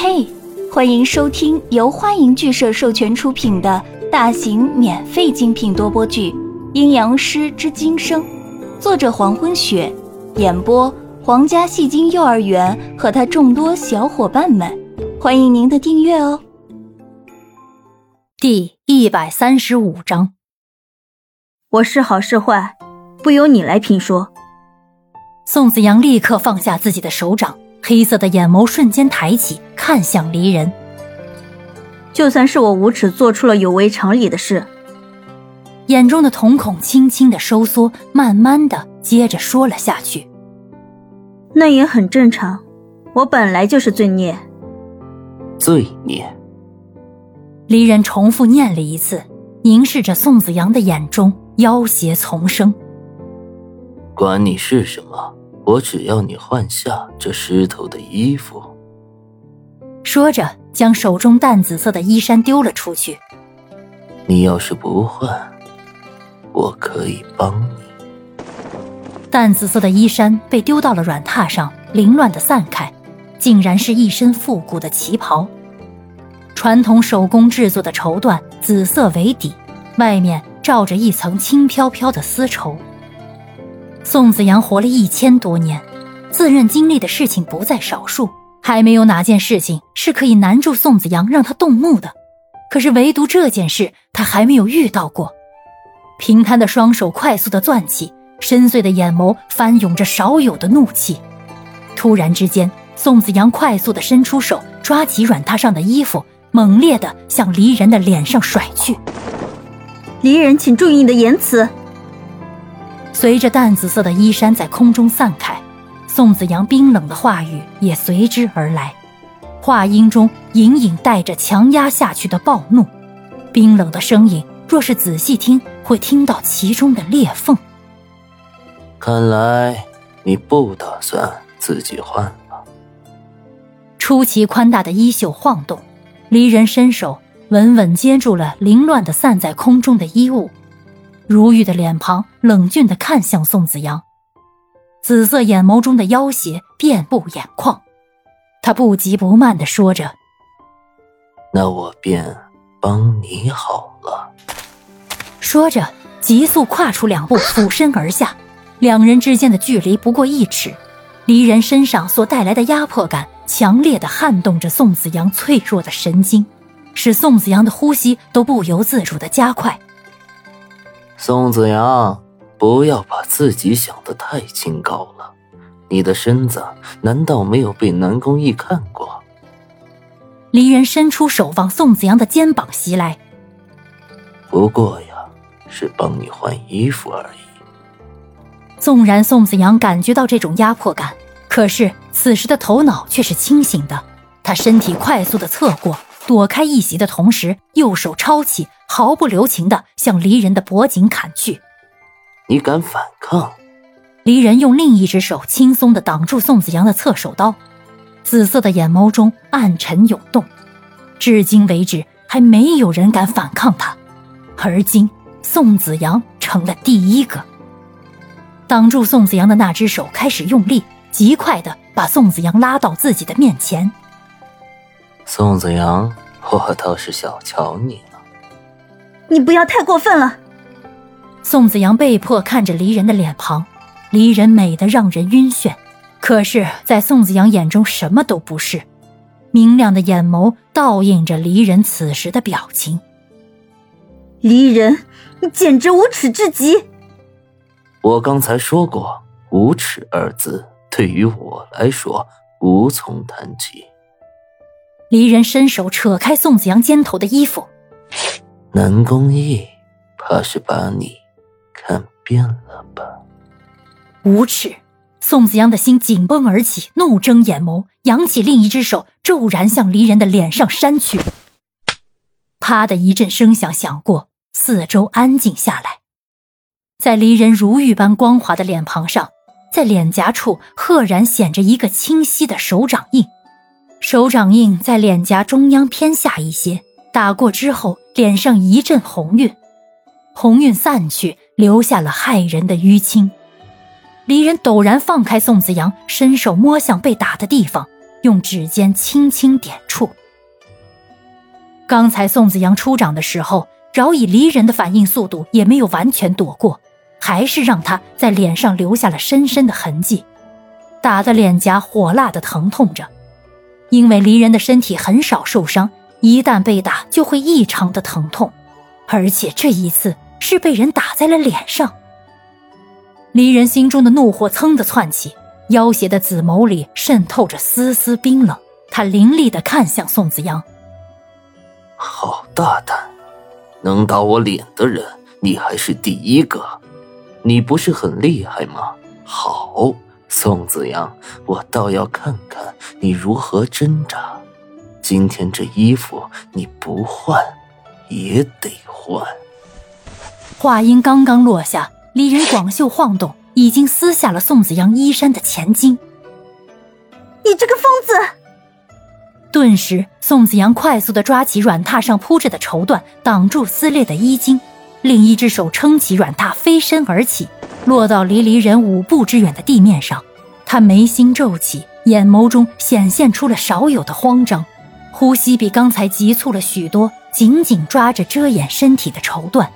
嘿，欢迎收听由欢迎剧社授权出品的大型免费精品多播剧《阴阳师之今生》，作者黄昏雪，演播皇家戏精幼儿园和他众多小伙伴们，欢迎您的订阅哦。第一百三十五章，我是好是坏，不由你来评说。宋子阳立刻放下自己的手掌。黑色的眼眸瞬间抬起，看向离人。就算是我无耻做出了有违常理的事，眼中的瞳孔轻轻的收缩，慢慢的接着说了下去。那也很正常，我本来就是罪孽。罪孽。离人重复念了一次，凝视着宋子阳的眼中妖邪丛生。管你是什么。我只要你换下这湿透的衣服。说着，将手中淡紫色的衣衫丢了出去。你要是不换，我可以帮你。淡紫色的衣衫被丢到了软榻上，凌乱的散开，竟然是一身复古的旗袍，传统手工制作的绸缎，紫色为底，外面罩着一层轻飘飘的丝绸。宋子阳活了一千多年，自认经历的事情不在少数，还没有哪件事情是可以难住宋子阳让他动怒的。可是唯独这件事，他还没有遇到过。平摊的双手快速的攥起，深邃的眼眸翻涌着少有的怒气。突然之间，宋子阳快速的伸出手，抓起软榻上的衣服，猛烈的向离人的脸上甩去。离人，请注意你的言辞。随着淡紫色的衣衫在空中散开，宋子阳冰冷的话语也随之而来，话音中隐隐带着强压下去的暴怒。冰冷的声音，若是仔细听，会听到其中的裂缝。看来你不打算自己换了。出奇宽大的衣袖晃动，离人伸手稳稳接住了凌乱的散在空中的衣物。如玉的脸庞冷峻的看向宋子阳，紫色眼眸中的妖邪遍布眼眶。他不急不慢的说着：“那我便帮你好了。”说着，急速跨出两步，俯身而下。两人之间的距离不过一尺，离人身上所带来的压迫感强烈的撼动着宋子阳脆弱的神经，使宋子阳的呼吸都不由自主的加快。宋子阳，不要把自己想的太清高了。你的身子难道没有被南宫义看过？离人伸出手往宋子阳的肩膀袭来。不过呀，是帮你换衣服而已。纵然宋子阳感觉到这种压迫感，可是此时的头脑却是清醒的。他身体快速的侧过。躲开一袭的同时，右手抄起，毫不留情的向离人的脖颈砍去。你敢反抗？离人用另一只手轻松的挡住宋子阳的侧手刀，紫色的眼眸中暗沉涌动。至今为止，还没有人敢反抗他，而今宋子阳成了第一个。挡住宋子阳的那只手开始用力，极快的把宋子阳拉到自己的面前。宋子阳，我倒是小瞧你了。你不要太过分了。宋子阳被迫看着离人的脸庞，离人美得让人晕眩，可是，在宋子阳眼中什么都不是。明亮的眼眸倒映着离人此时的表情。离人，你简直无耻至极。我刚才说过，无耻二字对于我来说无从谈起。离人伸手扯开宋子阳肩头的衣服，南宫义，怕是把你看遍了吧？无耻！宋子阳的心紧绷而起，怒睁眼眸，扬起另一只手，骤然向离人的脸上扇去。啪的一阵声响响过，四周安静下来。在离人如玉般光滑的脸庞上，在脸颊处赫然显着一个清晰的手掌印。手掌印在脸颊中央偏下一些，打过之后，脸上一阵红晕，红晕散去，留下了骇人的淤青。离人陡然放开宋子阳，伸手摸向被打的地方，用指尖轻轻点触。刚才宋子阳出掌的时候，饶以离人的反应速度，也没有完全躲过，还是让他在脸上留下了深深的痕迹，打得脸颊火辣的疼痛着。因为离人的身体很少受伤，一旦被打就会异常的疼痛，而且这一次是被人打在了脸上。离人心中的怒火噌的窜起，妖邪的紫眸里渗透着丝丝冰冷。他凌厉的看向宋子阳：“好大胆，能打我脸的人，你还是第一个。你不是很厉害吗？好。”宋子阳，我倒要看看你如何挣扎。今天这衣服你不换也得换。话音刚刚落下，离人广袖晃动，已经撕下了宋子阳衣衫的前襟。你这个疯子！顿时，宋子阳快速的抓起软榻上铺着的绸缎，挡住撕裂的衣襟，另一只手撑起软榻，飞身而起。落到离离人五步之远的地面上，他眉心皱起，眼眸中显现出了少有的慌张，呼吸比刚才急促了许多，紧紧抓着遮掩身体的绸缎。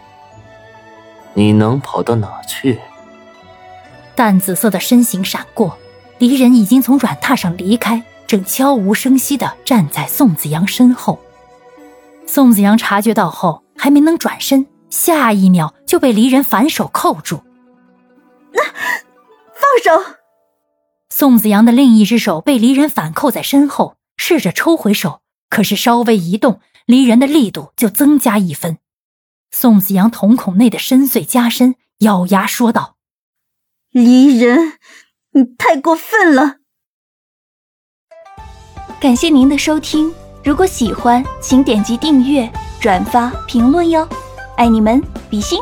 你能跑到哪去？淡紫色的身形闪过，离人已经从软榻上离开，正悄无声息地站在宋子阳身后。宋子阳察觉到后，还没能转身，下一秒就被离人反手扣住。放手！宋子阳的另一只手被离人反扣在身后，试着抽回手，可是稍微一动，离人的力度就增加一分。宋子阳瞳孔内的深邃加深，咬牙说道：“离人，你太过分了！”感谢您的收听，如果喜欢，请点击订阅、转发、评论哟，爱你们，比心。